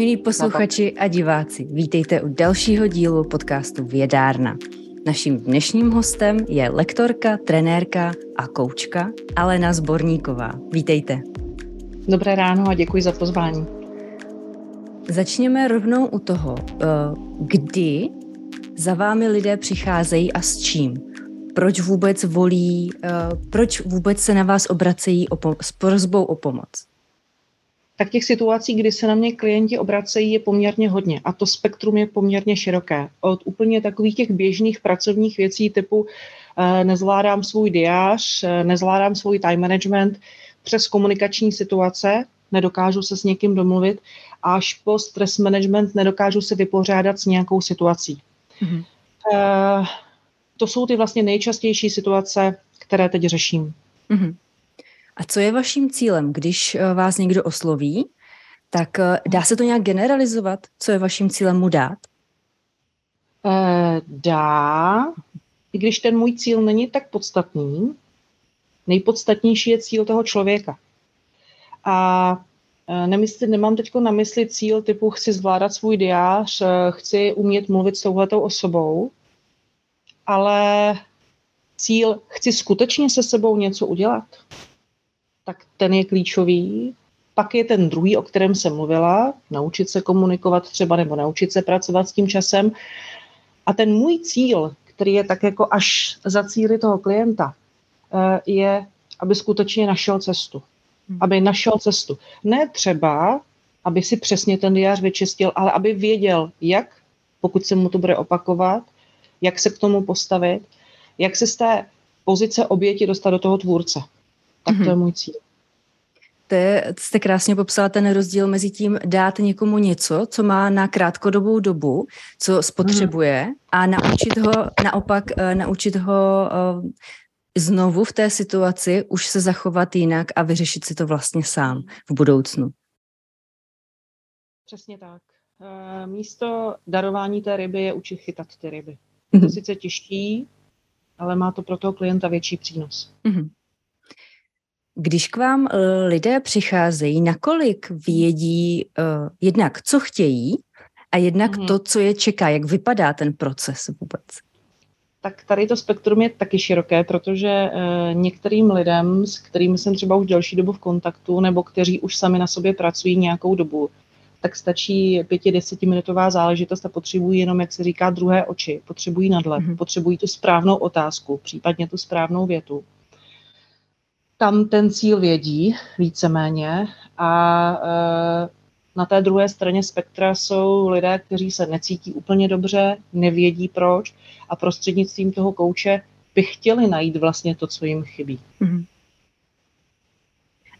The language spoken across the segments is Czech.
Milí posluchači a diváci, vítejte u dalšího dílu podcastu Vědárna. Naším dnešním hostem je lektorka, trenérka a koučka Alena Zborníková. Vítejte. Dobré ráno a děkuji za pozvání. Začněme rovnou u toho, eh, kdy za vámi lidé přicházejí a s čím. Proč vůbec volí, eh, proč vůbec se na vás obracejí s prozbou o pomoc? Tak těch situací, kdy se na mě klienti obracejí, je poměrně hodně. A to spektrum je poměrně široké. Od úplně takových těch běžných pracovních věcí typu eh, nezvládám svůj diář, eh, nezvládám svůj time management, přes komunikační situace, nedokážu se s někým domluvit, až po stress management nedokážu se vypořádat s nějakou situací. Mm-hmm. Uh, to jsou ty vlastně nejčastější situace, které teď řeším. Mm-hmm. A co je vaším cílem, když eh, vás někdo osloví, tak eh, dá se to nějak generalizovat? Co je vaším cílem mu dát? E, dá, i když ten můj cíl není tak podstatný, nejpodstatnější je cíl toho člověka. A nemysli, nemám teď na mysli cíl typu chci zvládat svůj diář, chci umět mluvit s touhletou osobou, ale cíl chci skutečně se sebou něco udělat tak ten je klíčový. Pak je ten druhý, o kterém jsem mluvila, naučit se komunikovat třeba nebo naučit se pracovat s tím časem. A ten můj cíl, který je tak jako až za cíly toho klienta, eh, je, aby skutečně našel cestu. Hmm. Aby našel cestu. Ne třeba, aby si přesně ten diář vyčistil, ale aby věděl, jak, pokud se mu to bude opakovat, jak se k tomu postavit, jak se z té pozice oběti dostat do toho tvůrce. Tak to je mhm. můj cíl. To je, jste krásně popsala ten rozdíl mezi tím dát někomu něco, co má na krátkodobou dobu, co spotřebuje a naučit ho, naopak uh, naučit ho uh, znovu v té situaci už se zachovat jinak a vyřešit si to vlastně sám v budoucnu. Přesně tak. Uh, místo darování té ryby je učit chytat ty ryby. To mhm. sice těžký, ale má to pro toho klienta větší přínos. Mm. Když k vám uh, lidé přicházejí, nakolik vědí uh, jednak, co chtějí a jednak mm-hmm. to, co je čeká, jak vypadá ten proces vůbec? Tak tady to spektrum je taky široké, protože uh, některým lidem, s kterými jsem třeba už delší dobu v kontaktu, nebo kteří už sami na sobě pracují nějakou dobu, tak stačí pěti, desetiminutová záležitost a potřebují jenom, jak se říká, druhé oči. Potřebují nadhled, mm-hmm. potřebují tu správnou otázku, případně tu správnou větu tam ten cíl vědí víceméně a e, na té druhé straně spektra jsou lidé, kteří se necítí úplně dobře, nevědí proč a prostřednictvím toho kouče by chtěli najít vlastně to, co jim chybí. Mm-hmm.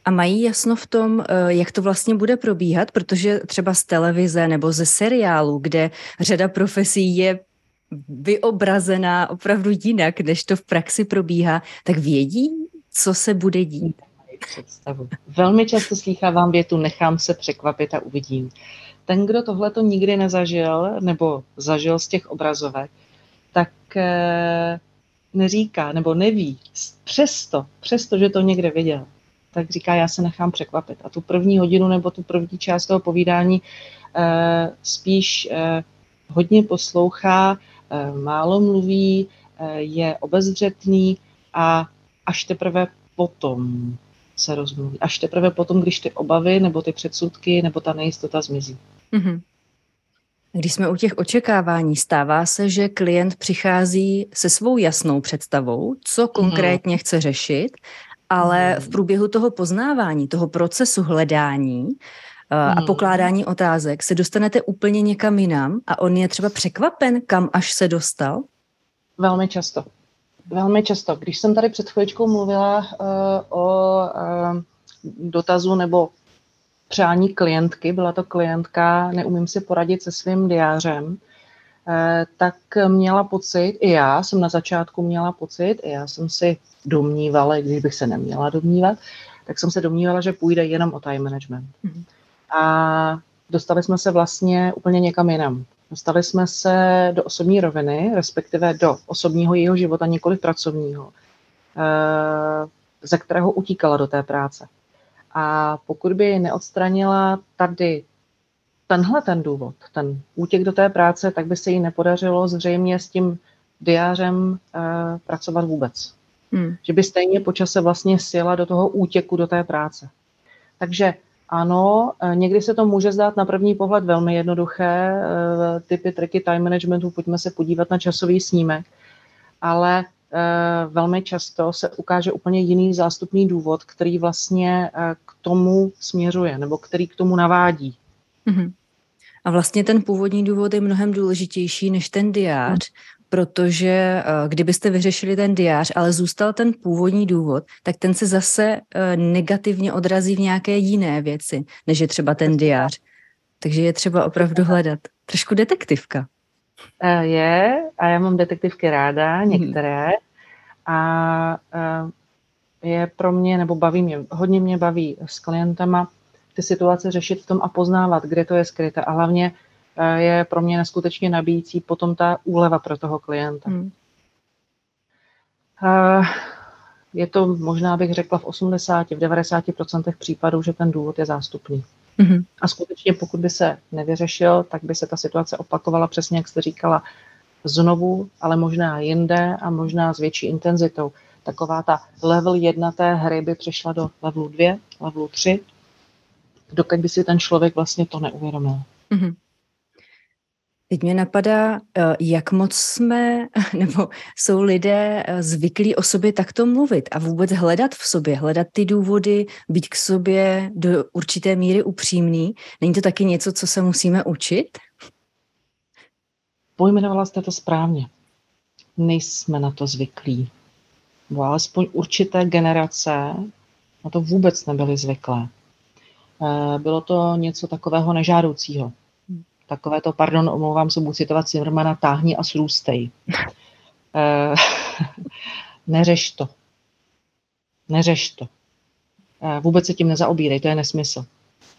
A mají jasno v tom, e, jak to vlastně bude probíhat, protože třeba z televize nebo ze seriálu, kde řada profesí je vyobrazená opravdu jinak, než to v praxi probíhá, tak vědí, co se bude dít. Představu. Velmi často slýchávám větu nechám se překvapit a uvidím. Ten, kdo tohle to nikdy nezažil nebo zažil z těch obrazovek, tak e, neříká nebo neví, přesto, přesto, že to někde viděl, tak říká, já se nechám překvapit. A tu první hodinu nebo tu první část toho povídání e, spíš e, hodně poslouchá, e, málo mluví, e, je obezřetný a až teprve potom se rozmluví. Až teprve potom, když ty obavy nebo ty předsudky nebo ta nejistota zmizí. Mm-hmm. Když jsme u těch očekávání, stává se, že klient přichází se svou jasnou představou, co mhm. konkrétně mm. chce řešit, ale mm. v průběhu toho poznávání, toho procesu hledání mm. a mhm. pokládání otázek se dostanete úplně někam jinam a on je třeba překvapen, kam až se dostal? Velmi často. Velmi často. Když jsem tady před chvíličkou mluvila uh, o uh, dotazu nebo přání klientky, byla to klientka, neumím si poradit se svým diářem, uh, tak měla pocit, i já jsem na začátku měla pocit, i já jsem si domnívala, když bych se neměla domnívat, tak jsem se domnívala, že půjde jenom o time management. Mm-hmm. A dostali jsme se vlastně úplně někam jinam. Dostali jsme se do osobní roviny, respektive do osobního jeho života, nikoli pracovního, eh, ze kterého utíkala do té práce. A pokud by neodstranila tady tenhle ten důvod, ten útěk do té práce, tak by se jí nepodařilo zřejmě s tím diářem uh, pracovat vůbec. Hmm. Že by stejně počase vlastně sjela do toho útěku do té práce. Takže ano, eh, někdy se to může zdát na první pohled velmi jednoduché, eh, typy triky time managementu, pojďme se podívat na časový snímek, ale velmi často se ukáže úplně jiný zástupný důvod, který vlastně k tomu směřuje, nebo který k tomu navádí. Mm-hmm. A vlastně ten původní důvod je mnohem důležitější než ten diář, protože eh, kdybyste vyřešili ten diář, ale zůstal ten původní důvod, tak ten se zase eh, negativně odrazí v nějaké jiné věci, než je třeba ten diář. Takže je třeba opravdu hledat. Trošku detektivka. Eh, je, a já mám detektivky ráda, mhm. některé. A je pro mě, nebo baví mě, hodně mě baví s klientama ty situace řešit v tom a poznávat, kde to je skryté. A hlavně je pro mě neskutečně nabíjící potom ta úleva pro toho klienta. Hmm. Je to možná bych řekla v 80, v 90% případů, že ten důvod je zástupný. Mm-hmm. A skutečně pokud by se nevyřešil, tak by se ta situace opakovala přesně, jak jste říkala, znovu, ale možná jinde a možná s větší intenzitou. Taková ta level jedna té hry by přešla do levelu 2, levelu 3 dokud by si ten člověk vlastně to neuvědomil. Mm-hmm. Teď mě napadá, eh, jak moc jsme, nebo jsou lidé eh, zvyklí o sobě takto mluvit a vůbec hledat v sobě, hledat ty důvody, být k sobě do určité míry upřímný. Není to taky něco, co se musíme učit? Pojmenovala jste to správně. Nejsme na to zvyklí. Bo alespoň určité generace na to vůbec nebyly zvyklé. Eh, bylo to něco takového nežádoucího. Takové to, pardon, omlouvám se, budu citovat Zimmermana, táhni a slůstej. Eh, neřeš to. Neřeš to. Eh, vůbec se tím nezaobírej, to je nesmysl.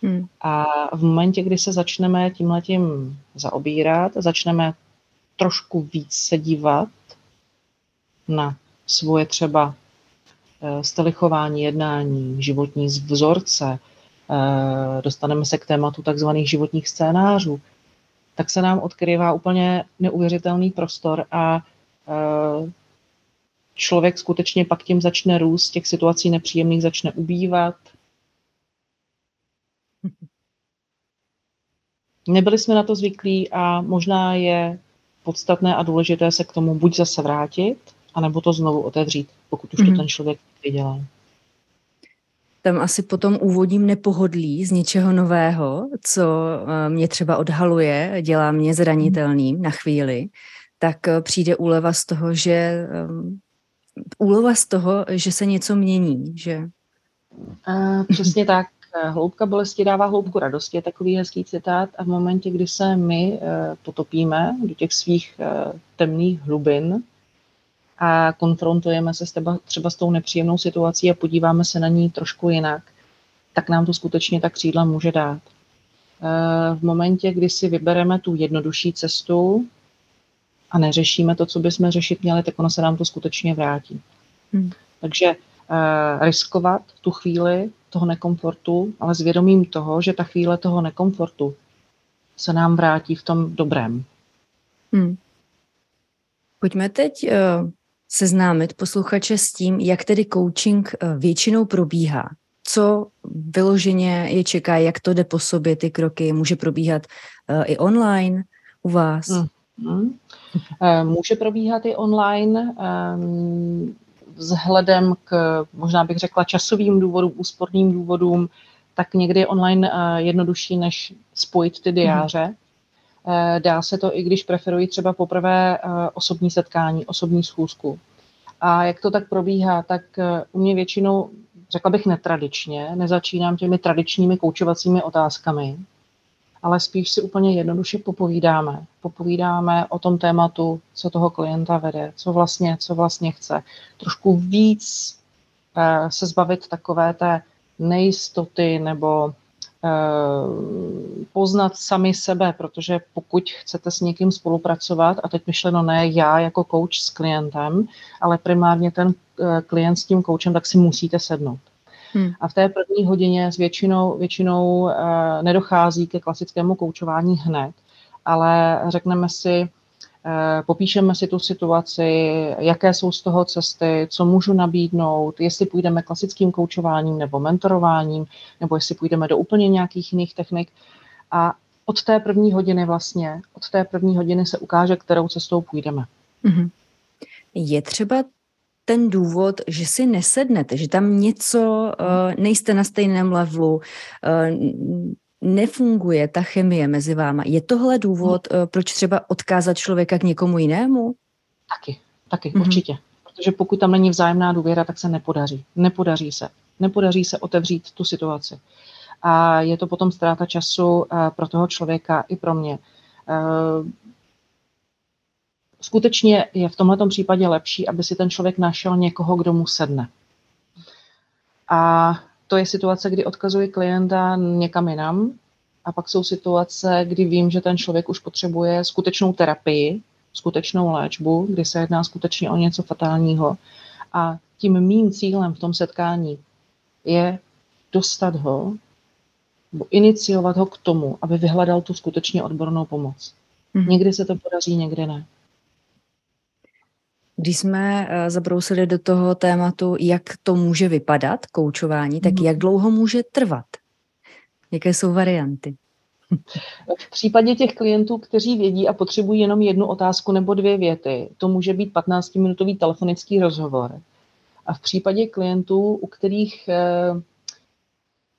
Hmm. A v momentě, kdy se začneme tímhletím zaobírat, začneme trošku víc se dívat na svoje třeba styly chování, jednání, životní vzorce, Eh, dostaneme se k tématu takzvaných životních scénářů, tak se nám odkrývá úplně neuvěřitelný prostor a eh, člověk skutečně pak tím začne růst, těch situací nepříjemných začne ubývat. Nebyli jsme na to zvyklí a možná je podstatné a důležité se k tomu buď zase vrátit, anebo to znovu otevřít, pokud už mm-hmm. to mhm. ten člověk dělá tam asi po tom úvodním nepohodlí z něčeho nového, co eh, mě třeba odhaluje, dělá mě zranitelným na chvíli, tak eh, přijde úleva z toho, že um, úleva z toho, že se něco mění, že... Uh, přesně tak. Hloubka bolesti dává hloubku radosti, je takový hezký citát a v momentě, kdy se my potopíme do těch svých temných hlubin, a konfrontujeme se s teba, třeba s tou nepříjemnou situací a podíváme se na ní trošku jinak, tak nám to skutečně ta křídla může dát. Eh, v momentě, kdy si vybereme tu jednodušší cestu a neřešíme to, co bychom řešit měli, tak ono se nám to skutečně vrátí. Hmm. Takže uh, riskovat tu chvíli toho nekomfortu, ale s vědomím toho, že ta chvíle toho nekomfortu se nám vrátí v tom dobrém. Hmm. Pojďme teď uh, seznámit posluchače s tím, jak tedy coaching eh, většinou probíhá. Co vyloženě je čeká, jak to jde po sobě, ty kroky, může probíhat uh, i online u vás? Mm-hmm. Může probíhat i online um, vzhledem k, možná bych řekla, časovým důvodům, úsporným důvodům, tak někdy je online jednodušší, než spojit ty diáře. Eh, dá se to, i když preferuji třeba poprvé eh, osobní setkání, osobní schůzku. A jak to tak probíhá, tak eh, u mě většinou, řekla bych netradičně, nezačínám těmi tradičními koučovacími otázkami, ale spíš si úplně jednoduše popovídáme. Popovídáme o tom tématu, co toho klienta vede, co vlastně, co vlastně chce. Trošku víc se zbavit takové té nejistoty nebo poznat sami sebe, protože pokud chcete s někým spolupracovat, a teď myšleno ne já jako coach s klientem, ale primárně ten eh, klient s tím coachem, tak si musíte sednout. Hmm. A v té první hodině s většinou, většinou uh, nedochází ke klasickému koučování hned, ale řekneme si, popíšeme si tu situaci, jaké jsou z toho cesty, co můžu nabídnout, jestli půjdeme klasickým koučováním nebo mentorováním, nebo jestli půjdeme do úplně nějakých jiných technik. A od té první hodiny vlastně, od té první hodiny se ukáže, kterou cestou půjdeme. Mm-hmm. Je třeba ten důvod, že si nesednete, že tam něco, uh, nejste na stejném levelu, uh, nefunguje ta chemie mezi váma. Je tohle důvod, uh, proč třeba odkázat člověka k někomu jinému? Taky, taky, mm-hmm. určitě. Protože pokud tam není vzájemná důvěra, tak se nepodaří. Nepodaří se. Nepodaří se otevřít tu situaci. A je to potom ztráta času uh, pro toho člověka i pro mě. Uh, skutečně je v tomto případě lepší, aby si ten člověk našel někoho, kdo mu sedne. A to je situace, kdy odkazuji klienta někam jinam. A pak jsou situace, kdy vím, že ten člověk už potřebuje skutečnou terapii, skutečnou léčbu, kdy se jedná skutečně o něco fatálního. A tím mým cílem v tom setkání je dostat ho, nebo iniciovat ho k tomu, aby vyhledal tu skutečně odbornou pomoc. Mm-hmm. Někdy se to podaří, někdy ne. Když jsme eh, zabrousili do toho tématu, jak to může vypadat, koučování, tak mhm. jak dlouho může trvat? Jaké jsou varianty? V případě těch klientů, kteří vědí a potřebují jenom jednu otázku nebo dvě věty, to může být 15-minutový telefonický rozhovor. A v případě klientů, u kterých eh,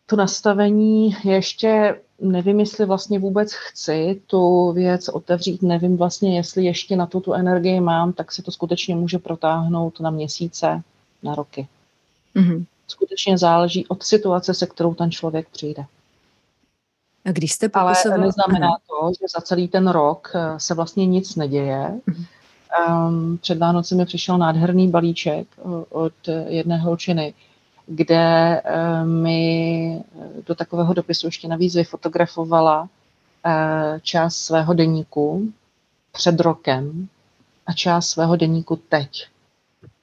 to nastavení ještě nevím, jestli vlastně vůbec chci tu věc otevřít, nevím vlastně, jestli ještě na to tu energii mám, tak se to skutečně může protáhnout na měsíce, na roky. Mm-hmm. Skutečně záleží od situace, se kterou ten člověk přijde. A když jste popisoval... Ale neznamená to, že za celý ten rok eh, se vlastně nic neděje. Mm-hmm. Um, před Vánoci mi přišel nádherný balíček eh, od jedné holčiny, kde eh, mi do takového dopisu ještě navíc vyfotografovala eh, část svého deníku před rokem a část svého deníku teď.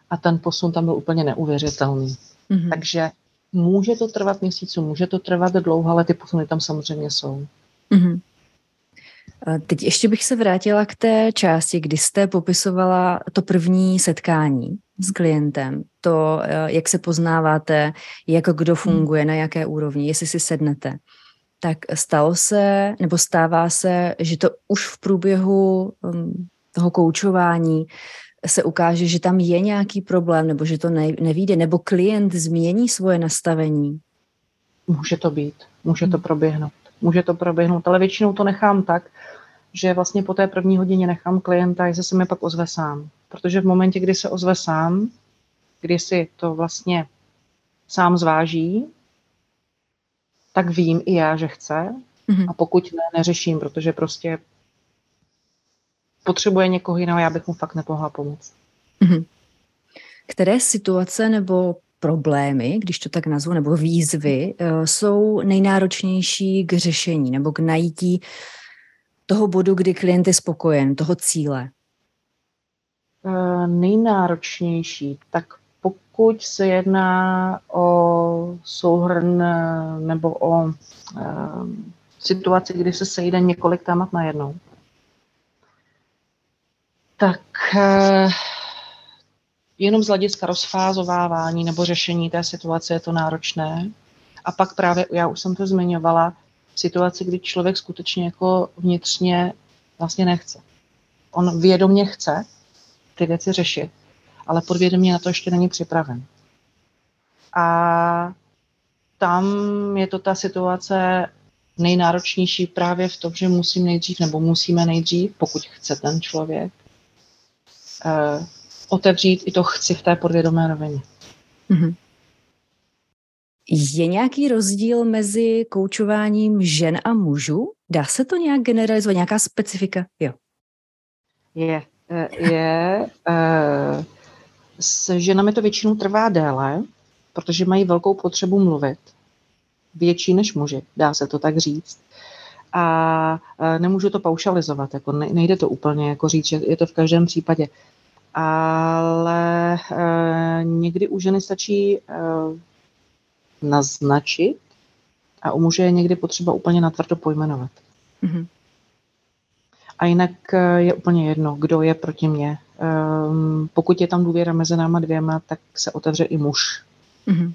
A ten posun tam byl úplně neuvěřitelný. Mm-hmm. Takže může to trvat měsíců, může to trvat dlouho, ale ty posuny tam samozřejmě jsou. Mm-hmm. Teď ještě bych se vrátila k té části, kdy jste popisovala to první setkání s klientem, to, eh, jak se poznáváte, jak kdo hmm. funguje, na jaké úrovni, jestli si sednete. Tak stalo se, nebo stává se, že to už v průběhu um, toho koučování se ukáže, že tam je nějaký problém, nebo že to ne, nevíde, nebo klient změní svoje nastavení? Může to být, může to hmm. proběhnout. Může to proběhnout, ale většinou to nechám tak, že vlastně po té první hodině nechám klienta, jestli se mi pak ozve sám. Protože v momentě, kdy se ozve sám, kdy si to vlastně sám zváží, tak vím i já, že chce. Mm-hmm. A pokud ne, neřeším, protože prostě potřebuje někoho jiného, já bych mu fakt nepohla pomoct. Mm-hmm. Které situace nebo problémy, když to tak nazvu, nebo výzvy, eh, jsou nejnáročnější k řešení nebo k najítí toho bodu, kdy klient je spokojen, toho cíle? Uh, nejnáročnější, tak pokud se jedná o souhrn eh, nebo o uh, situaci, kdy se sejde několik témat najednou, tak uh, jenom z hlediska rozfázovávání nebo řešení té situace je to náročné. A pak právě, já už jsem to zmiňovala, situaci, kdy člověk skutečně jako vnitřně vlastně nechce. On vědomě chce ty věci řešit, ale podvědomě na to ještě není připraven. A tam je to ta situace nejnáročnější právě v tom, že musím nejdřív, nebo musíme nejdřív, pokud chce ten člověk, eh, otevřít i to chci v té podvědomé rovině. Mm-hmm. Je nějaký rozdíl mezi koučováním žen a mužů? Dá se to nějak generalizovat, nějaká specifika? Jo. Je. Eh, je. S ženami to většinou trvá déle, protože mají velkou potřebu mluvit. Větší než muži, dá se to tak říct. A eh, nemůžu to paušalizovat, jako nejde to úplně jako říct, že je to v každém případě. Ale někdy u ženy stačí naznačit a u muže je někdy potřeba úplně natvrdo pojmenovat. Mm-hmm. A jinak je úplně jedno, kdo je proti mně. Um, pokud je tam důvěra mezi náma dvěma, tak se otevře i muž. Mm-hmm.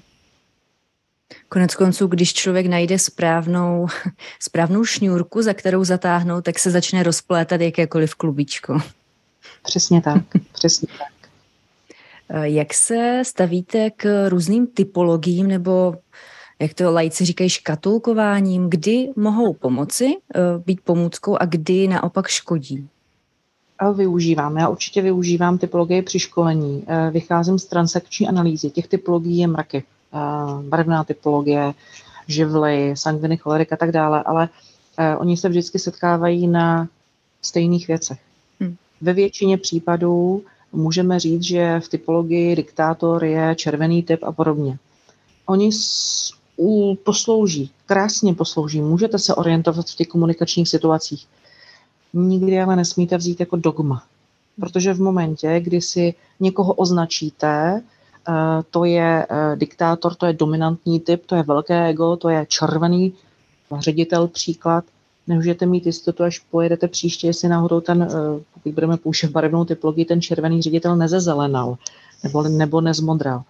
Konec konců, když člověk najde správnou, správnou šňůrku, za kterou zatáhnout, tak se začne rozplétat jakékoliv klubičko. Přesně tak, přesně tak. Eh, jak se stavíte k různým typologiím nebo jak to lajci říkají, škatulkováním, kdy mohou pomoci eh, být pomůckou a kdy naopak škodí? A využívám. Já určitě využívám typologie při školení. Eh, vycházím z transakční analýzy. Těch typologií je mraky. Barevná typologie, živly, sangviny, cholerik a tak dále, ale oni se vždycky setkávají na stejných věcech. Ve většině případů můžeme říct, že v typologii diktátor je červený typ a podobně. Oni poslouží, krásně poslouží, můžete se orientovat v těch komunikačních situacích. Nikdy ale nesmíte vzít jako dogma, protože v momentě, kdy si někoho označíte, eh, to je eh, diktátor, to je dominantní typ, to je velké ego, to je červený ředitel příklad, nemůžete mít jistotu, až pojedete příště, jestli náhodou ten, eh, pokud budeme používat barevnou typologii, ten červený ředitel nezezelenal nebo, nebo nezmodral.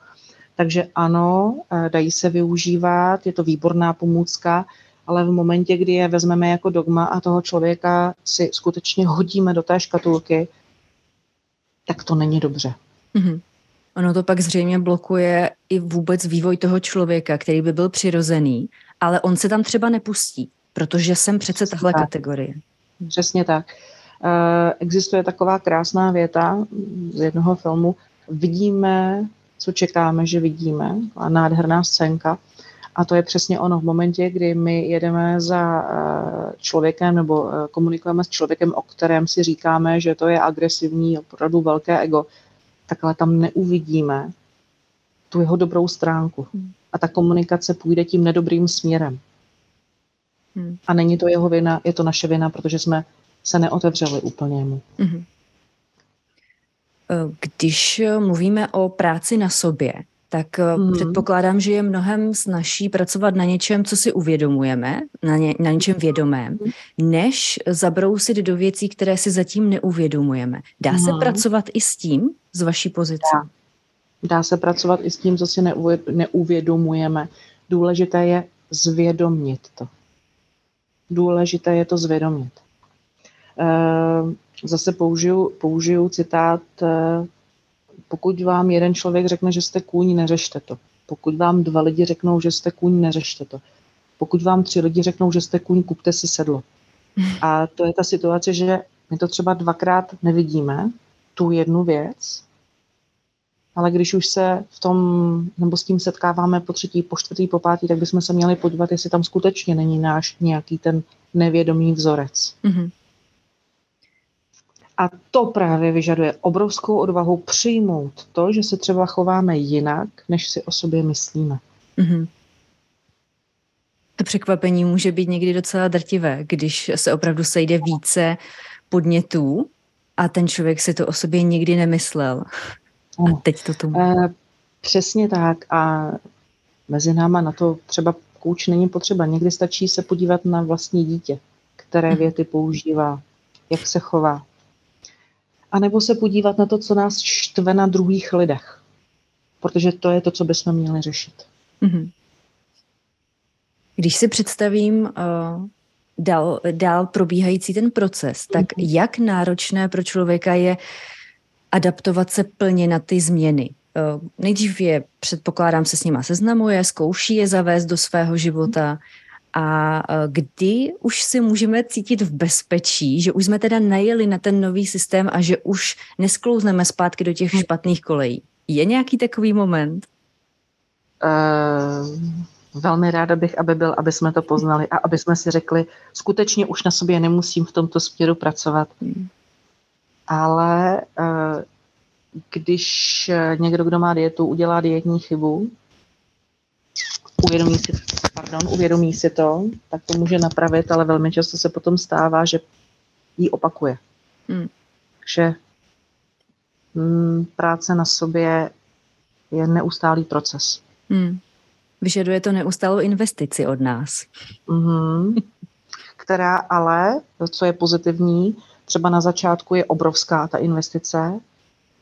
Takže ano, dají se využívat, je to výborná pomůcka, ale v momentě, kdy je vezmeme jako dogma a toho člověka si skutečně hodíme do té škatulky, tak to není dobře. Mm-hmm. Ono to pak zřejmě blokuje i vůbec vývoj toho člověka, který by byl přirozený, ale on se tam třeba nepustí. Protože jsem přece tahle tak. kategorie. Přesně tak. Uh, existuje taková krásná věta z jednoho filmu. Vidíme, co čekáme, že vidíme. A nádherná scénka. A to je přesně ono. V momentě, kdy my jedeme za uh, člověkem nebo uh, komunikujeme s člověkem, o kterém si říkáme, že to je agresivní, opravdu velké ego, tak ale tam neuvidíme tu jeho dobrou stránku. Hmm. A ta komunikace půjde tím nedobrým směrem. Hmm. A není to jeho vina, je to naše vina, protože jsme se neotevřeli úplně mu. Hmm. Když mluvíme o práci na sobě, tak hmm. předpokládám, že je mnohem snažší pracovat na něčem, co si uvědomujeme, na, ně, na něčem vědomém, než zabrousit do věcí, které si zatím neuvědomujeme. Dá hmm. se pracovat i s tím z vaší pozice? Dá. Dá se pracovat i s tím, co si neuvědomujeme. Důležité je zvědomit to důležité je to zvědomit. Eh, zase použiju, použiju citát, eh, pokud vám jeden člověk řekne, že jste kůň, neřešte to. Pokud vám dva lidi řeknou, že jste kůň, neřešte to. Pokud vám tři lidi řeknou, že jste kůň, kupte si sedlo. A to je ta situace, že my to třeba dvakrát nevidíme, tu jednu věc, ale když už se v tom, nebo s tím setkáváme po třetí, po čtvrtý, po pátý, tak bychom se měli podívat, jestli tam skutečně není náš nějaký ten nevědomý vzorec. Mm-hmm. A to právě vyžaduje obrovskou odvahu přijmout to, že se třeba chováme jinak, než si o sobě myslíme. Mm-hmm. To překvapení může být někdy docela drtivé, když se opravdu sejde více podnětů a ten člověk si to o sobě nikdy nemyslel. A teď to tomu. Uh, přesně tak. A mezi náma na to třeba kouč není potřeba. Někdy stačí se podívat na vlastní dítě, které mhm. věty používá, jak se chová. A nebo se podívat na to, co nás štve na druhých lidech. Protože to je to, co bychom měli řešit. Mm-hmm. Když si představím uh, dál, dál probíhající ten proces, tak mm-hmm. jak náročné pro člověka je adaptovat se plně na ty změny. Eh, nejdřív je, předpokládám, se s nima seznamuje, zkouší je zavést do svého života a eh, kdy už si můžeme cítit v bezpečí, že už jsme teda najeli na ten nový systém a že už nesklouzneme zpátky do těch špatných kolejí. Je nějaký takový moment? Uh, velmi ráda bych, aby byl, aby jsme to poznali a aby jsme si řekli, skutečně už na sobě nemusím v tomto směru pracovat. Hmm ale eh, když někdo, kdo má dietu, udělá dietní chybu, uvědomí si, pardon, uvědomí si to, tak to může napravit, ale velmi často se potom stává, že ji opakuje. Hmm. Takže hmm, práce na sobě je neustálý proces. Hmm. Vyžaduje to neustálou investici od nás. Mm-hmm. Která ale, co je pozitivní, třeba na začátku je obrovská ta investice,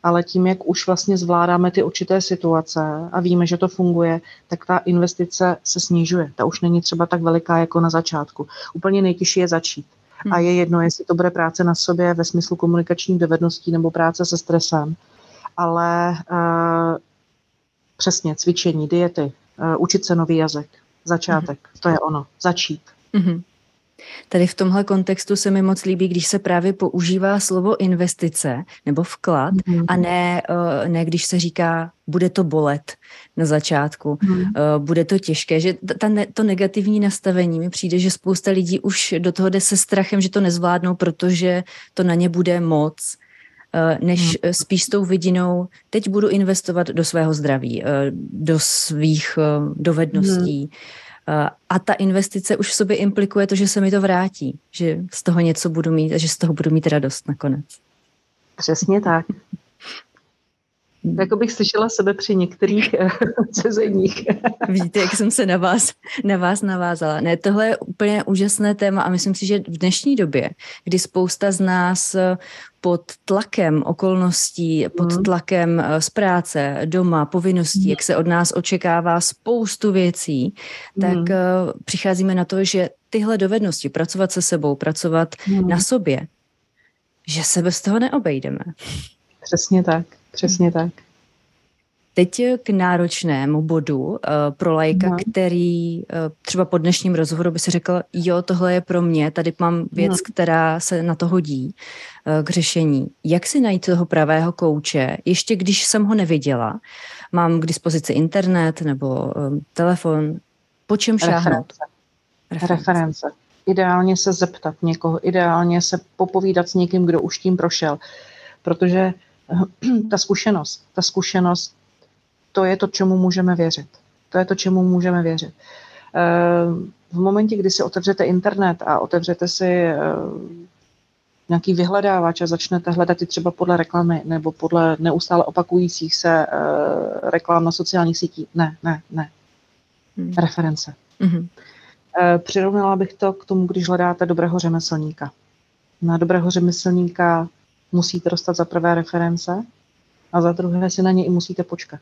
ale tím, jak už vlastně zvládáme ty určité situace a víme, že to funguje, tak ta investice se snižuje. Ta už není třeba tak veliká jako na začátku. Úplně nejtěžší je začít. A je jedno, jestli to bude práce na sobě ve smyslu komunikačních dovedností nebo práce se stresem. Ale uh, přesně cvičení, diety, uh, učit se nový jazyk, začátek, mm-hmm. to je ono, začít. Mm-hmm. Tady v tomhle kontextu se mi moc líbí, když se právě používá slovo investice nebo vklad mm. a ne, eh, ne když se říká, bude to bolet na začátku, mm. bude to těžké, že ta, to negativní nastavení mi přijde, že spousta lidí už do toho jde se strachem, že to nezvládnou, protože to na ně bude moc eh, než hmm. spíš s tou vidinou, teď budu investovat do svého zdraví, do svých dovedností, hmm. Eh, a ta investice už v sobě implikuje to, že se mi to vrátí, že z toho něco budu mít a že z toho budu mít radost nakonec. Přesně tak. Jako bych slyšela sebe při některých eh, sezeních. Vidíte, jak jsem se na vás, na vás navázala. Ne, tohle je úplně úžasné téma a myslím si, že v dnešní době, kdy spousta z nás eh, pod tlakem okolností, pod hmm. tlakem eh, z práce, doma, povinností, hmm. jak se od nás očekává spoustu věcí, tak hmm. přicházíme na to, že tyhle dovednosti, pracovat se sebou, pracovat hmm. na sobě, že se bez toho neobejdeme. Přesně tak. Přesně tak. Teď k náročnému bodu uh, pro lajka, no. který uh, třeba po dnešním rozhovoru by si řekl, jo, tohle je pro mě, tady mám věc, no. která se na to hodí uh, k řešení. Jak si najít toho pravého kouče, ještě když jsem ho neviděla, mám k dispozici internet nebo telefon, po čem šáhnout? Reference. Reference. Reference. Ideálně se zeptat někoho, ideálně se popovídat s někým, kdo už tím prošel, protože ta zkušenost, ta zkušenost, to je to, čemu můžeme věřit. To je to, čemu můžeme věřit. Eh, v momentě, kdy si otevřete internet a otevřete si eh, nějaký vyhledávač a začnete hledat i třeba podle reklamy nebo podle neustále opakujících se eh, reklam na sociálních sítích. Ne, ne, ne. Hmm. Reference. Hmm. Přirovnala bych to k tomu, když hledáte dobrého řemeslníka. Na dobrého řemeslníka musíte dostat za prvé reference a za druhé si na ně i musíte počkat.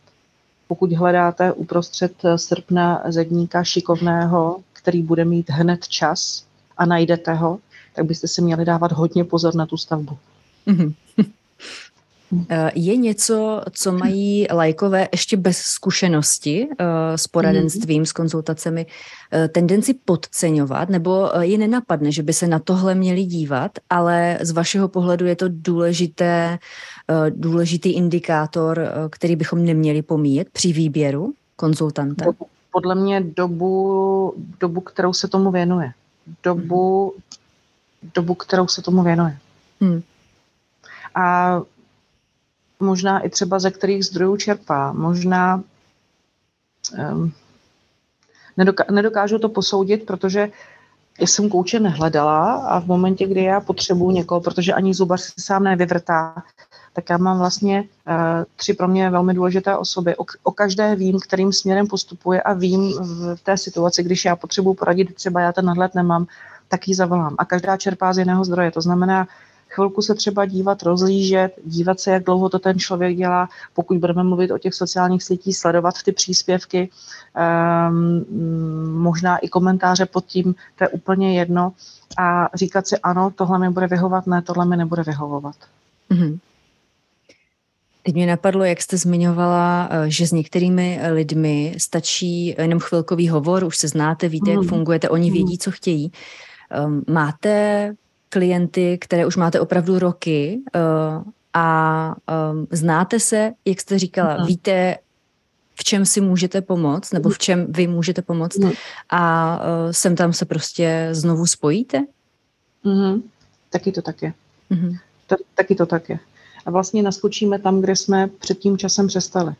Pokud hledáte uprostřed srpna zedníka šikovného, který bude mít hned čas a najdete ho, tak byste si měli dávat hodně pozor na tu stavbu. Mm-hmm. Eh, je něco, co mají lajkové ještě bez zkušenosti eh, s poradenstvím, s konzultacemi, eh, tendenci podceňovat, nebo je nenapadne, že by se na tohle měli dívat, ale z vašeho pohledu je to důležité, důležitý indikátor, který bychom neměli pomíjet při výběru konzultanta? Podle mě dobu, dobu kterou se tomu věnuje. Dobu, dobu kterou se tomu věnuje. Hmm. A možná i třeba ze kterých zdrojů čerpá. Možná um, nedoká- nedokážu to posoudit, protože jsem kouče nehledala a v momentě, kdy já potřebuji někoho, protože ani zubař se sám nevyvrtá, tak já mám vlastně uh, tři pro mě velmi důležité osoby. O, o každé vím, kterým směrem postupuje a vím v, té situaci, když já potřebuji poradit, třeba já ten nadhled nemám, tak ji zavolám. A každá čerpá z jiného zdroje. To znamená, chvilku se třeba dívat, rozlížet, dívat se, jak dlouho to ten člověk dělá, pokud budeme mluvit o těch sociálních sítích, sledovat ty příspěvky, um, možná i komentáře pod tím, to je úplně jedno a říkat si ano, tohle mi bude vyhovovat, ne, tohle mi nebude vyhovovat. Mm-hmm. Teď mě napadlo, jak jste zmiňovala, eh, že s některými lidmi stačí jenom chvilkový hovor, už se znáte, víte, jak mhm. fungujete, oni vědí, mhm. co chtějí. Ehm, máte klienty, které už máte opravdu roky uh, a um, znáte se, jak jste říkala, no. víte, v čem si můžete pomoct, nebo v čem vy můžete pomoct no. a uh, sem tam se prostě znovu spojíte? Mm-hmm. Taky to tak je. Mm-hmm. Ta, taky to tak je. A vlastně naskočíme tam, kde jsme před tím časem přestali.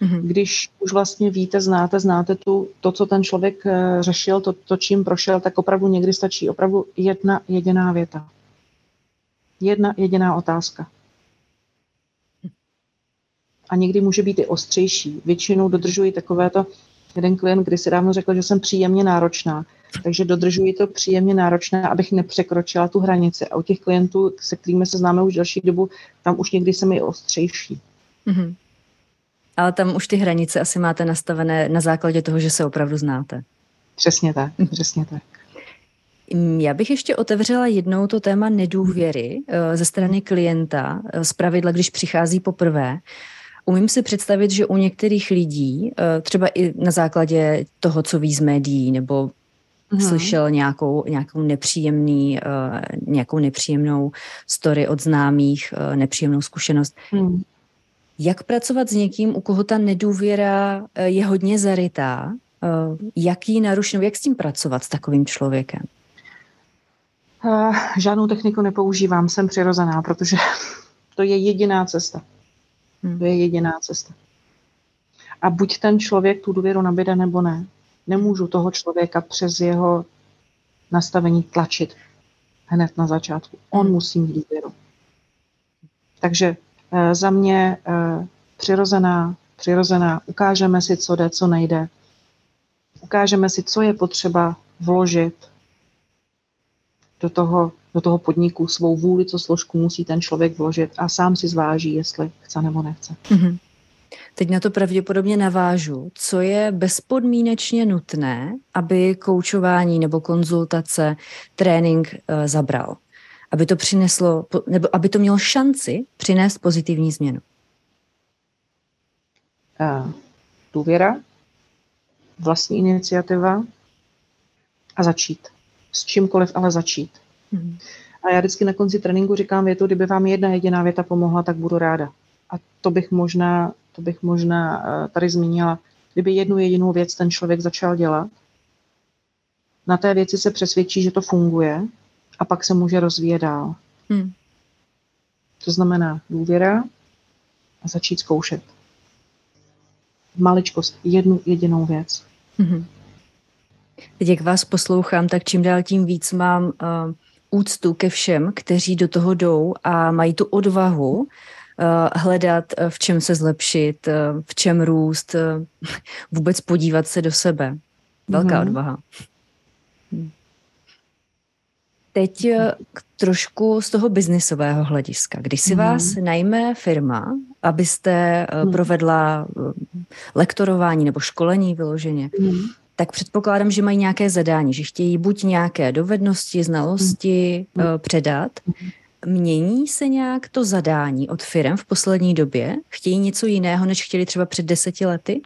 Mm-hmm. Když už vlastně víte, znáte, znáte tu, to, co ten člověk uh, řešil, to, to, čím prošel, tak opravdu někdy stačí opravdu jedna jediná věta. Jedna jediná otázka. A někdy může být i ostřejší. Většinou dodržuji takovéto Jeden klient kdysi dávno řekl, že jsem příjemně náročná, takže dodržuji to příjemně náročné, abych nepřekročila tu hranici. A u těch klientů, se kterými se známe už delší dobu, tam už někdy jsem i ostřejší. Mm-hmm. Ale tam už ty hranice asi máte nastavené na základě toho, že se opravdu znáte. Přesně tak, mm-hmm. přesně tak. Já bych ještě otevřela jednou to téma nedůvěry eh, ze strany klienta, eh, z pravidla, když přichází poprvé. Umím si představit, že u některých lidí, eh, třeba i na základě toho, co ví z médií, nebo hmm. slyšel nějakou, nějakou, nepříjemný, nějakou nepříjemnou story od známých, nepříjemnou zkušenost. Hmm. Jak pracovat s někým, u koho ta nedůvěra je hodně zarytá? Jak ji narušit, jak s tím pracovat s takovým člověkem? Uh, žádnou techniku nepoužívám, jsem přirozená, protože to je jediná cesta. Hmm. To je jediná cesta. A buď ten člověk tu důvěru nabíde, nebo ne. Nemůžu toho člověka přes jeho nastavení tlačit hned na začátku. On hmm. musí mít důvěru. Takže za mě uh, přirozená, přirozená, ukážeme si, co jde, co nejde. Ukážeme si, co je potřeba vložit do toho, do toho podniku svou vůli, co složku musí ten člověk vložit a sám si zváží, jestli chce nebo nechce. Mm-hmm. Teď na to pravděpodobně navážu. Co je bezpodmínečně nutné, aby koučování nebo konzultace, trénink e, zabral? Aby to přineslo, nebo aby to mělo šanci přinést pozitivní změnu? Uh, důvěra, vlastní iniciativa a začít s čímkoliv ale začít. Mm. A já vždycky na konci tréninku říkám větu, kdyby vám jedna jediná věta pomohla, tak budu ráda. A to bych možná, to bych možná eh, tady zmínila, kdyby jednu jedinou věc ten člověk začal dělat, na té věci se přesvědčí, že to funguje a pak se může rozvíjet dál. Hmm. To znamená důvěra a začít zkoušet. Maličkost, jednu jedinou věc. Hmm. Teď, jak vás poslouchám, tak čím dál tím víc mám uh, úctu ke všem, kteří do toho jdou a mají tu odvahu uh, hledat, uh, v čem se zlepšit, uh, v čem růst, uh, vůbec podívat se do sebe. Velká mm-hmm. odvaha. Teď trošku z toho biznisového hlediska. Když si mm. vás najme firma, abyste mm. provedla lektorování nebo školení vyloženě, mm tak předpokládám, že mají nějaké zadání, že chtějí buď nějaké dovednosti, znalosti mm. předat. Mění se nějak to zadání od firm v poslední době? Chtějí něco jiného, než chtěli třeba před deseti lety?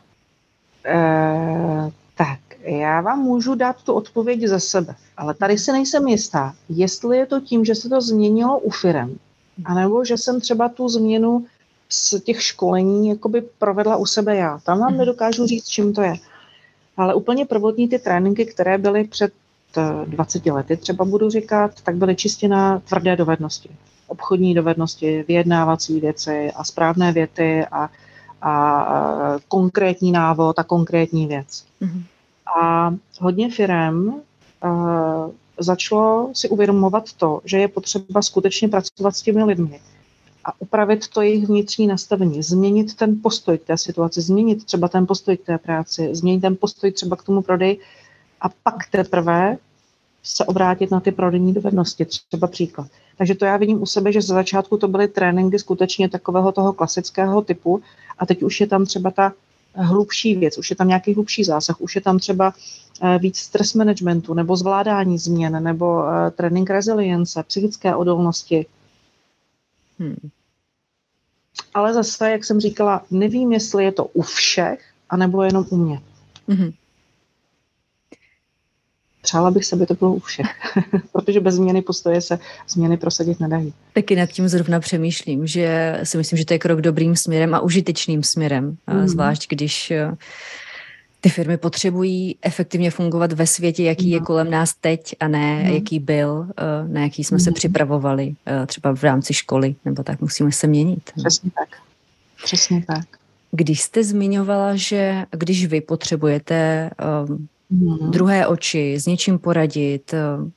Uh, tak, já vám můžu dát tu odpověď za sebe, ale tady si nejsem jistá, jestli je to tím, že se to změnilo u firm, anebo že jsem třeba tu změnu z těch školení jakoby provedla u sebe já. Tam vám mhm. nedokážu říct, čím to je. Ale úplně prvotní ty tréninky, které byly před 20 eh, lety, třeba budu říkat, tak byly čistě na tvrdé dovednosti. Obchodní dovednosti, vyjednávací věci a správné věty a, a konkrétní návod a konkrétní věc. Mm-hmm. A hodně firm uh, začalo si uvědomovat to, že je potřeba skutečně pracovat s těmi lidmi a upravit to jejich vnitřní nastavení, změnit ten postoj k té situaci, změnit třeba ten postoj k té práci, změnit ten postoj třeba k tomu prodeji a pak teprve se obrátit na ty prodejní dovednosti, třeba příklad. Takže to já vidím u sebe, že za začátku to byly tréninky skutečně takového toho klasického typu a teď už je tam třeba ta hlubší věc, už je tam nějaký hlubší zásah, už je tam třeba eh, víc stres managementu nebo zvládání změn nebo eh, trénink rezilience, psychické odolnosti. Hmm. Ale zase, jak jsem říkala, nevím, jestli je to u všech, anebo jenom u mě. Mm-hmm. Přála bych se, aby to bylo u všech, protože bez změny postoje se změny prosadit nedají. Taky nad tím zrovna přemýšlím, že si myslím, že to je krok dobrým směrem a užitečným směrem, mm-hmm. zvlášť když eh, ty firmy potřebují efektivně fungovat ve světě, jaký je mhm. kolem nás teď a ne mm. jaký byl, eh, na jaký jsme mm. se mhm. připravovali eh, třeba v rámci školy, nebo tak musíme se měnit. Přesně tak. Přesně tak. Když jste zmiňovala, že když vy potřebujete um, mm. druhé oči, s něčím poradit, um,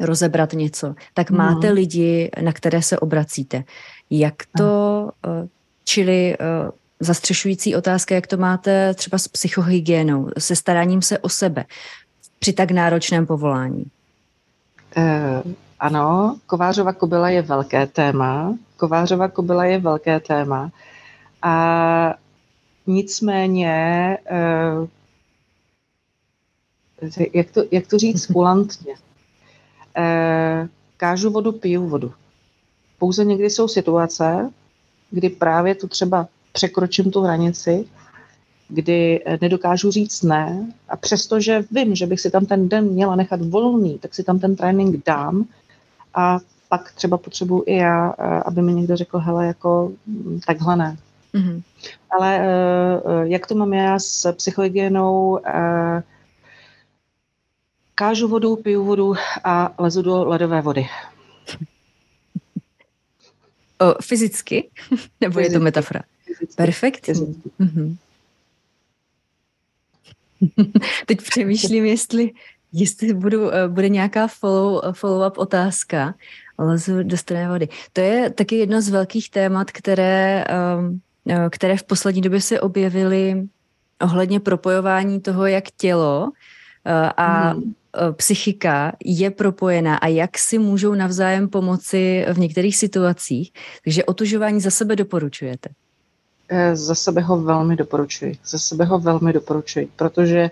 rozebrat něco, tak mm. máte lidi, na které se obracíte. Jak to, uh, čili uh, zastřešující otázka, jak to máte třeba s psychohygienou, se staráním se o sebe při tak náročném povolání. Eh, ano, Kovářova kobila je velké téma. Kovářova kobila je velké téma. A nicméně, eh, jak to, jak to říct kulantně, eh, kážu vodu, piju vodu. Pouze někdy jsou situace, kdy právě tu třeba překročím tu hranici, kdy eh, nedokážu říct ne a přestože vím, že bych si tam ten den měla nechat volný, tak si tam ten trénink dám a pak třeba potřebuji i já, eh, aby mi někdo řekl, hele, jako mm, takhle ne. Mm-hmm. Ale jak to mám já s psychohygienou, kážu vodu, piju vodu a lezu do ledové vody. O, fyzicky? Nebo fyzicky. je to metafora? Perfektní. Mm-hmm. Teď přemýšlím, jestli, jestli budu, eh, bude nějaká follow, follow-up otázka. Lezu do strané vody. To je taky jedno z velkých témat, které, ehm, eh, které v poslední době se objevily ohledně propojování toho, jak tělo eh, a hmm. Psychika je propojená a jak si můžou navzájem pomoci v některých situacích. Takže otužování za sebe doporučujete. Eh, za sebe ho velmi doporučuji. Za sebe ho velmi doporučuji, protože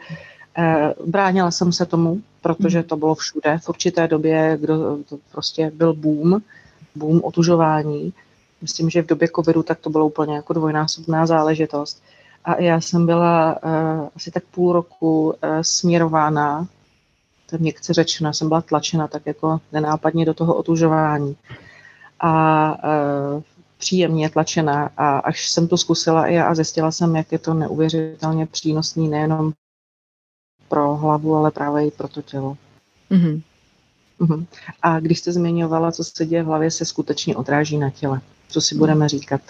eh, bránila jsem se tomu, protože to bylo všude. V určité době, kdo to prostě byl boom, boom otužování. Myslím, že v době covidu tak to bylo úplně jako dvojnásobná záležitost. A já jsem byla uh, asi tak půl roku uh, směrována, to je měkce řečeno, jsem byla tlačena tak jako nenápadně do toho otužování. A uh, příjemně tlačená a až jsem to zkusila i já a zjistila jsem, jak je to neuvěřitelně přínosný nejenom pro hlavu, ale právě i pro to tělo. Mm-hmm. Uh-huh. A když jste zmiňovala, co se děje v hlavě, se skutečně odráží na těle. Co si budeme říkat?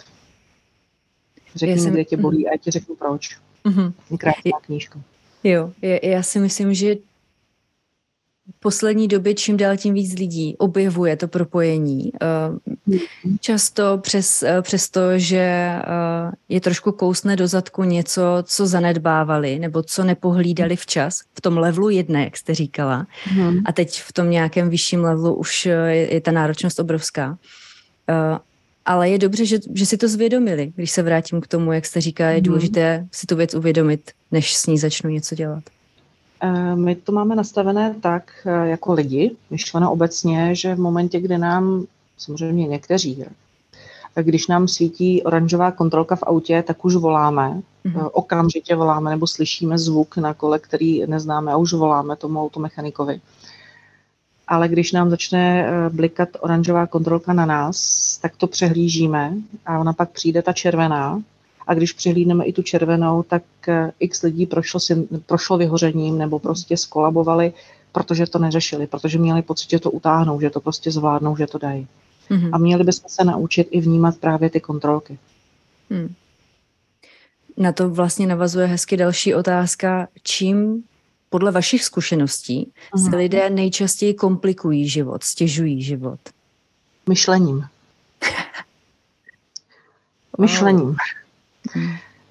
Řekni jsem... mi, kde tě bolí mm-hmm. a já ti řeknu proč. Mm-hmm. Krásná knížka. Jo, já si myslím, že poslední době čím dál tím víc lidí objevuje to propojení. Eh, často přes, eh, přes to, že eh, je trošku kousne do zadku něco, co zanedbávali nebo co nepohlídali včas v tom levelu jedné, jak jste říkala. Hmm. A teď v tom nějakém vyšším levelu už je, je ta náročnost obrovská. Ale je dobře, že, že si to zvědomili. Když se vrátím k tomu, jak jste říká, je mhm. důležité si tu věc uvědomit, než s ní začnu něco dělat. Eh, my to máme nastavené tak eh, jako lidi, myšleno obecně, že v momentě, kdy nám, samozřejmě někteří, eh, když nám svítí oranžová kontrolka v autě, tak už voláme, mm-hmm. okamžitě voláme nebo slyšíme zvuk na kole, který neznáme a už voláme tomu automechanikovi. Ale když nám začne blikat oranžová kontrolka na nás, tak to přehlížíme a ona pak přijde ta červená a když přihlídneme i tu červenou, tak eh, x lidí prošlo, si, prošlo vyhořením nebo prostě skolabovali, protože to neřešili, protože měli pocit, že to utáhnou, že to prostě zvládnou, že to dají. Mm-hmm. A měli bychom se naučit i vnímat právě ty kontrolky. Mm. Na to vlastně navazuje hezky další otázka. Čím podle vašich zkušeností mm. se lidé nejčastěji komplikují život, stěžují život? Myšlením. Myšlením.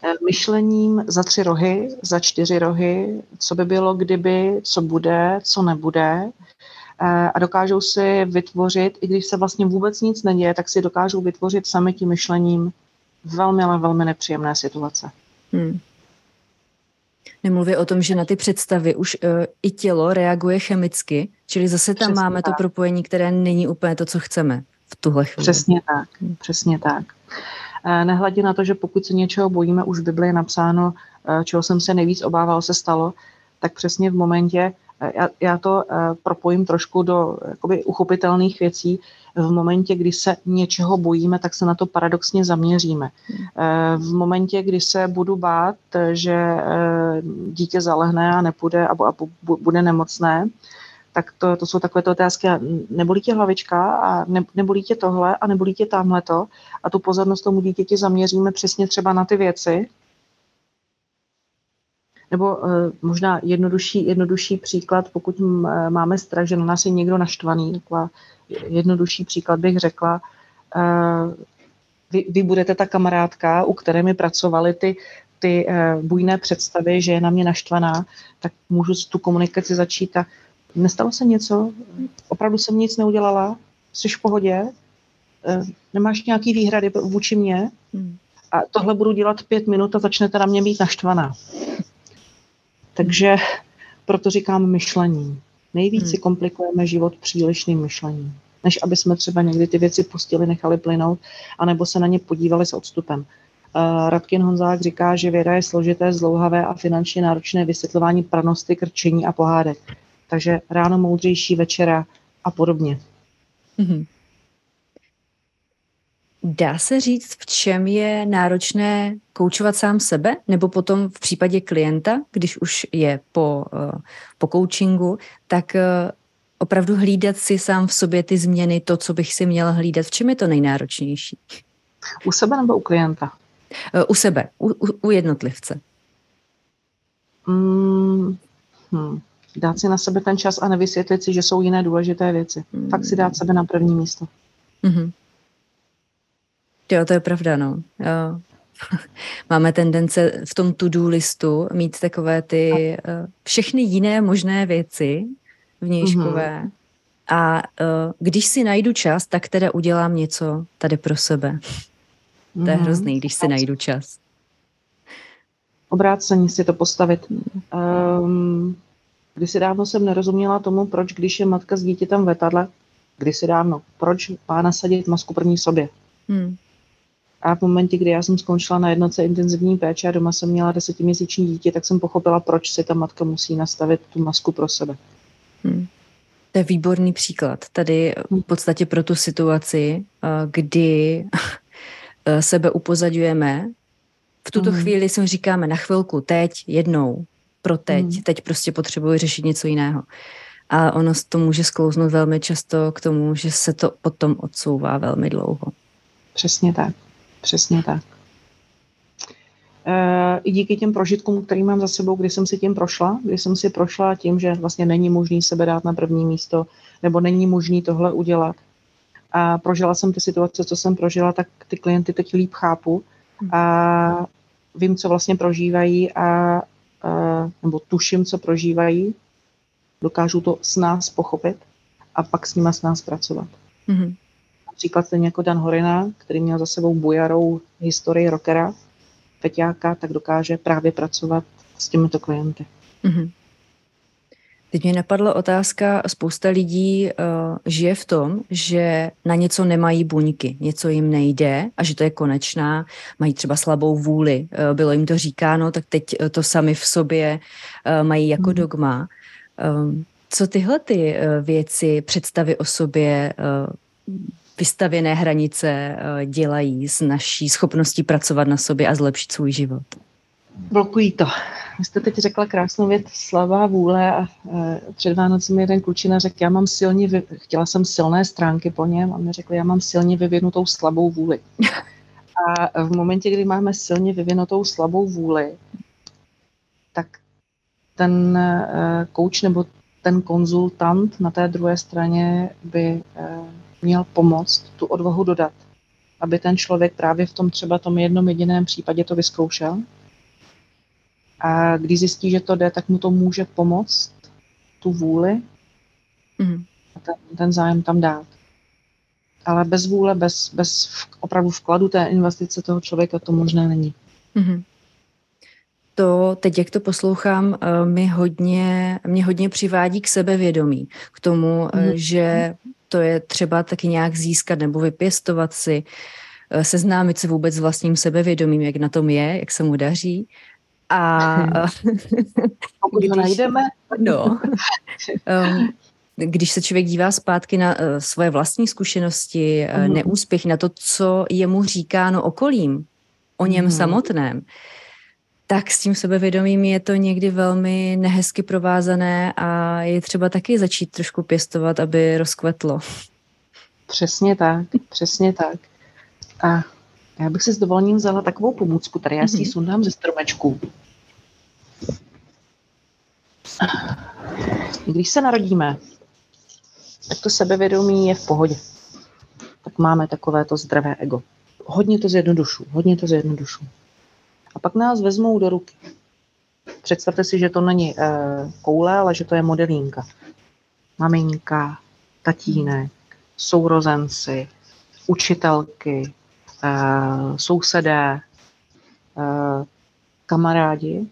Eh, myšlením za tři rohy, za čtyři rohy, co by bylo, kdyby, co bude, co nebude. Eh, a dokážou si vytvořit, i když se vlastně vůbec nic neděje, tak si dokážou vytvořit sami tím myšlením velmi, ale velmi nepříjemné situace. Hmm. Nemluví o tom, že na ty představy už uh, i tělo reaguje chemicky, čili zase tam přesně máme tak. to propojení, které není úplně to, co chceme v tuhle chvíli. Přesně tak, přesně tak. Eh, nehledě na to, že pokud se něčeho bojíme, už v Bibli je napsáno, eh, čeho jsem se nejvíc obával, se stalo, tak přesně v momentě, eh, já, já to propojím trošku do jakoby, uchopitelných věcí, v momentě, kdy se něčeho bojíme, tak se na to paradoxně zaměříme. V momentě, kdy se budu bát, že dítě zalehne a nepůjde a bude nemocné, tak to, to jsou takové to otázky, nebolí tě hlavička a ne, nebolí tě tohle a nebolí tě tamhleto a tu pozornost tomu dítěti zaměříme přesně třeba na ty věci. Nebo uh, možná jednodušší, jednodušší příklad, pokud máme strach, že na nás je někdo naštvaný, taková jednodušší příklad bych řekla, uh, vy, vy budete ta kamarádka, u které mi pracovaly ty, ty uh, bujné představy, že je na mě naštvaná, tak můžu tu komunikaci začít a nestalo se něco, opravdu jsem nic neudělala, jsi v pohodě, uh, nemáš nějaký výhrady vůči mně hmm. a tohle budu dělat pět minut a začnete na mě být naštvaná. Takže proto říkám myšlení. Nejvíc hmm. si komplikujeme život přílišným myšlením, než aby jsme třeba někdy ty věci pustili, nechali plynout, anebo se na ně podívali s odstupem. Uh, Radkin Honzák říká, že věda je složité, zlouhavé a finančně náročné vysvětlování pranosti, krčení a pohádek. Takže ráno moudřejší, večera a podobně. Mm-hmm. Dá se říct, v čem je náročné koučovat sám sebe, nebo potom v případě klienta, když už je po, eh, po coachingu, tak eh, opravdu hlídat si sám v sobě ty změny, to, co bych si měl hlídat. V čem je to nejnáročnější? U sebe nebo u klienta? Eh, u sebe, u, u, u jednotlivce. Mm, hmm. Dát si na sebe ten čas a nevysvětlit si, že jsou jiné důležité věci. Hmm. Fakt si dát sebe na první místo. Hmm. Jo, to je pravda, no. Jo. Máme tendence v tom to-do listu mít takové ty uh, všechny jiné možné věci vnějškové. Mm-hmm. A uh, když si najdu čas, tak teda udělám něco tady pro sebe. Mm-hmm. To je mhm. hrozný, když si najdu čas. Obrácení si to postavit. Um, kdysi dávno jsem nerozuměla tomu, proč, když je matka s dítětem v letadle, kdysi dávno, proč má nasadit masku první sobě. Hmm. A v momentě, kdy já jsem skončila na jednoce intenzivní péče a doma jsem měla desetiměsíční dítě, tak jsem pochopila, proč si ta matka musí nastavit tu masku pro sebe. Hmm. To je výborný příklad. Tady v podstatě pro tu situaci, eh, kdy eh, sebe upozadujeme, v tuto hmm. chvíli si říkáme na chvilku, teď, jednou, pro teď, hmm. teď prostě potřebuji řešit něco jiného. A ono to může sklouznout velmi často k tomu, že se to potom odsouvá velmi dlouho. Přesně tak. Přesně tak. E, I díky těm prožitkům, který mám za sebou, kdy jsem si tím prošla, kdy jsem si prošla tím, že vlastně není možný sebe dát na první místo, nebo není možný tohle udělat. A prožila jsem ty situace, co jsem prožila, tak ty klienty teď líp chápu a vím, co vlastně prožívají a nebo tuším, co prožívají, dokážu to s nás pochopit a pak s nima s nás pracovat. Mm-hmm. Například stejně jako Dan Horina, který měl za sebou bujarou historii rockera, Peťáka, tak dokáže právě pracovat s těmito klienty. Mm-hmm. Teď mě napadla otázka, spousta lidí uh, žije v tom, že na něco nemají buňky, něco jim nejde a že to je konečná, mají třeba slabou vůli, uh, bylo jim to říkáno, tak teď to sami v sobě uh, mají jako mm. dogma. Uh, co tyhle ty uh, věci, představy o sobě uh, vystavěné hranice eh, dělají s naší schopností pracovat na sobě a zlepšit svůj život? Blokují to. Vy jste teď řekla krásnou věc, slabá vůle a e, před Vánocem jeden klučina řekl, já mám silně, vy... chtěla jsem silné stránky po něm a mi řekl, já mám silně vyvinutou slabou vůli. A v momentě, kdy máme silně vyvinutou slabou vůli, tak ten e, kouč nebo ten konzultant na té druhé straně by e, měl pomoct, tu odvahu dodat, aby ten člověk právě v tom třeba tom jednom jediném případě to vyzkoušel. A když zjistí, že to jde, tak mu to může pomoct, tu vůli mm. a ten, ten zájem tam dát. Ale bez vůle, bez, bez opravdu vkladu té investice toho člověka to možné není. Mm to, teď jak to poslouchám, eh, mi hodně, mě hodně přivádí k sebevědomí, k tomu, mm. že to je třeba taky nějak získat nebo vypěstovat si, eh, seznámit se vůbec s vlastním sebevědomím, jak na tom je, jak se mu daří. A pokud když, ho najdeme. No, um, když se člověk dívá zpátky na uh, svoje vlastní zkušenosti, uh, mm. neúspěch, na to, co je mu říkáno okolím, o něm mm. samotném, tak s tím sebevědomím je to někdy velmi nehezky provázané a je třeba taky začít trošku pěstovat, aby rozkvetlo. Přesně tak, přesně tak. A já bych si s dovolením vzala takovou pomůcku, tady já si ji mhm. sundám ze stromečku. Když se narodíme, tak to sebevědomí je v pohodě. Tak máme takové to zdravé ego. hodně to zjednodušu, hodně to zjednodušu. A pak nás vezmou do ruky. Představte si, že to není e, koule, ale že to je modelínka. Maminka, tatínek, sourozenci, učitelky, sousedé, e, kamarádi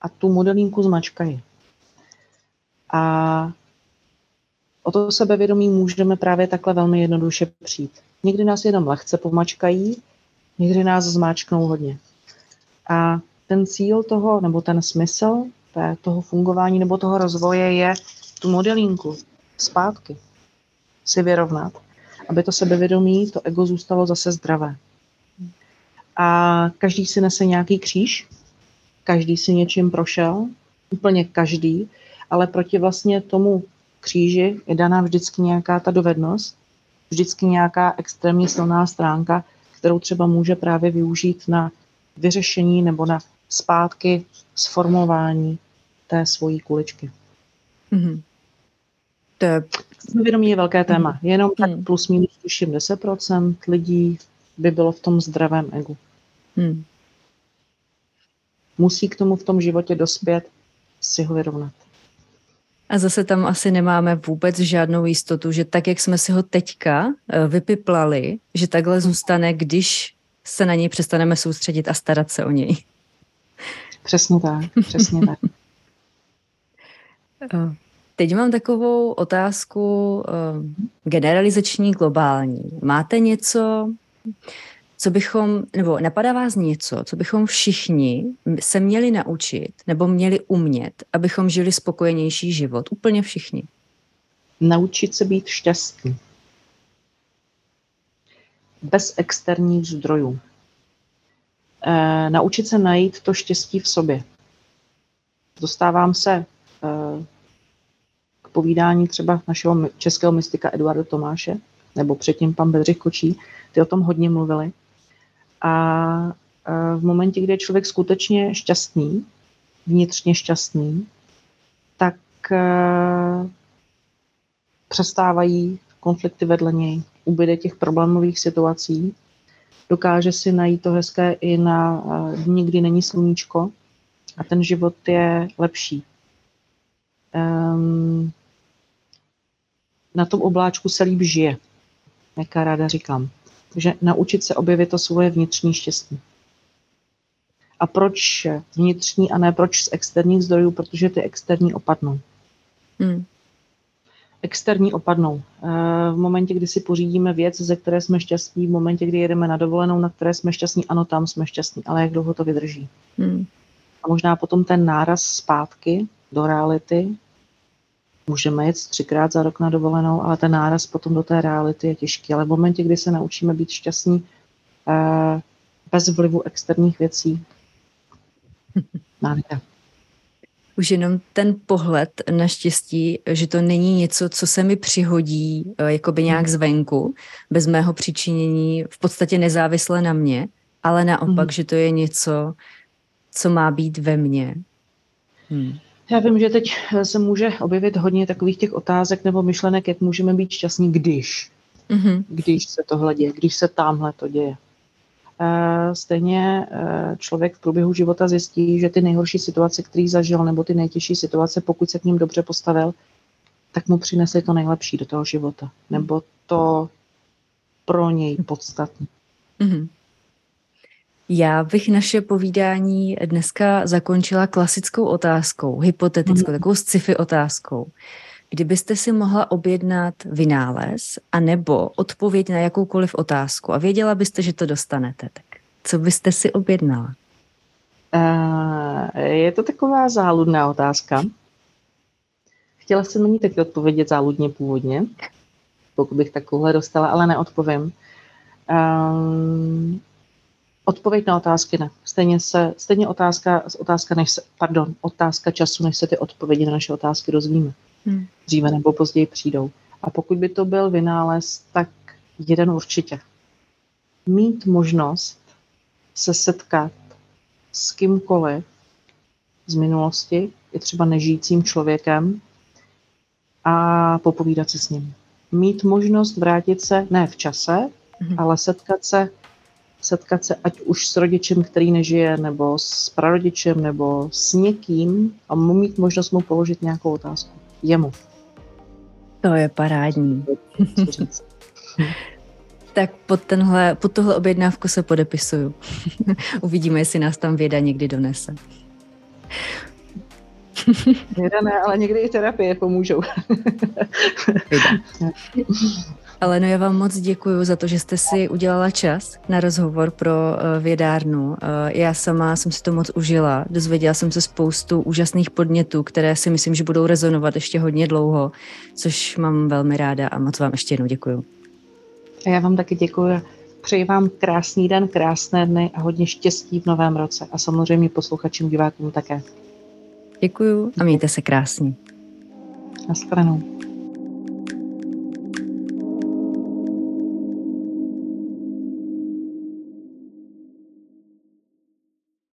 a tu modelínku zmačkají. A o to sebevědomí můžeme právě takhle velmi jednoduše přijít. Někdy nás jenom lehce pomačkají, někdy nás zmáčknou hodně. A ten cíl toho, nebo ten smysl toho fungování nebo toho rozvoje je tu modelínku zpátky si vyrovnat, aby to sebevědomí, to ego zůstalo zase zdravé. A každý si nese nějaký kříž, každý si něčím prošel, úplně každý, ale proti vlastně tomu kříži je daná vždycky nějaká ta dovednost, vždycky nějaká extrémně silná stránka, kterou třeba může právě využít na vyřešení nebo na zpátky sformování té svojí kuličky. Mm-hmm. To je... Vědomí je velké téma. Mm-hmm. Jenom tak mm. plus minus tuším 10% lidí by bylo v tom zdravém egu. Mm. Musí k tomu v tom životě dospět si ho vyrovnat. A zase tam asi nemáme vůbec žádnou jistotu, že tak, jak jsme si ho teďka eh, vypiplali, že takhle zůstane, když se na něj přestaneme soustředit a starat se o něj. Přesně tak, přesně tak. Teď mám takovou otázku eh, generalizační, globální. Máte něco, co bychom, nebo napadá vás něco, co bychom všichni se měli naučit nebo měli umět, abychom žili spokojenější život? Úplně všichni. Naučit se být šťastný. Bez externích zdrojů. E, naučit se najít to štěstí v sobě. Dostávám se povídání třeba našeho českého mystika Eduarda Tomáše, nebo předtím pan Bedřich Kočí, ty o tom hodně mluvili. A v momentě, kdy je člověk skutečně šťastný, vnitřně šťastný, tak e, přestávají konflikty vedle něj, ubyde těch problémových situací, dokáže si najít to hezké i na e, dní, kdy není sluníčko a ten život je lepší. Um, na tom obláčku se líp žije, jak ráda říkám. Takže naučit se objevit to svoje vnitřní štěstí. A proč vnitřní a ne proč z externích zdrojů? Protože ty externí opadnou. Hmm. Externí opadnou. Eh, v momentě, kdy si pořídíme věc, ze které jsme šťastní, v momentě, kdy jedeme na dovolenou, na které jsme šťastní, ano, tam jsme šťastní, ale jak dlouho to vydrží. Hmm. A možná potom ten náraz zpátky do reality Můžeme jet třikrát za rok na dovolenou, ale ten náraz potom do té reality je těžký. Ale v momentě, kdy se naučíme být šťastní eh, bez vlivu externích věcí, nádhera. Už jenom ten pohled na štěstí, že to není něco, co se mi přihodí eh, jakoby nějak hmm. zvenku, bez mého přičinění, v podstatě nezávisle na mě, ale naopak, mm. že to je něco, co má být ve mně. Hmm. Já vím, že teď se může objevit hodně takových těch otázek nebo myšlenek, jak můžeme být šťastní, když. Mm-hmm. Když se tohle děje, když se tamhle to děje. Eh, stejně eh, člověk v průběhu života zjistí, že ty nejhorší situace, které zažil, nebo ty nejtěžší situace, pokud se k ním dobře postavil, tak mu přinesly to nejlepší do toho života. Nebo to pro něj podstatné. Mm-hmm. Já bych naše povídání dneska zakončila klasickou otázkou, hypotetickou, mm. takovou sci-fi otázkou. Kdybyste si mohla objednat vynález a nebo odpověď na jakoukoliv otázku a věděla byste, že to dostanete, tak co byste si objednala? Uh, je to taková záludná otázka. Chtěla jsem na ní taky odpovědět záludně původně, pokud bych takovouhle dostala, ale neodpovím. Um, Odpověď na otázky ne. Stejně, se, stejně otázka, otázka, než se, pardon, otázka času, než se ty odpovědi na naše otázky dozvíme. Hmm. Dříve nebo později přijdou. A pokud by to byl vynález, tak jeden určitě. Mít možnost se setkat s kýmkoliv z minulosti, i třeba nežijícím člověkem, a popovídat se s ním. Mít možnost vrátit se ne v čase, mm-hmm. ale setkat se, setkat se ať už s rodičem, který nežije, nebo s prarodičem, nebo s někým a mít možnost mu položit nějakou otázku. Jemu. To je parádní. tak pod, tenhle, pod tohle objednávku se podepisuju. Uvidíme, jestli nás tam věda někdy donese. Věda ne, ale někdy i terapie pomůžou. Ale no já vám moc děkuji za to, že jste si udělala čas na rozhovor pro uh, vědárnu. Uh, já sama jsem si to moc užila. Dozvěděla jsem se spoustu úžasných podnětů, které si myslím, že budou rezonovat ještě hodně dlouho, což mám velmi ráda a moc vám ještě jednou děkuji. A já vám taky děkuji. Přeji vám krásný den, krásné dny a hodně štěstí v novém roce. A samozřejmě posluchačům, divákům také. Děkuji a mějte se krásně. Naschledanou.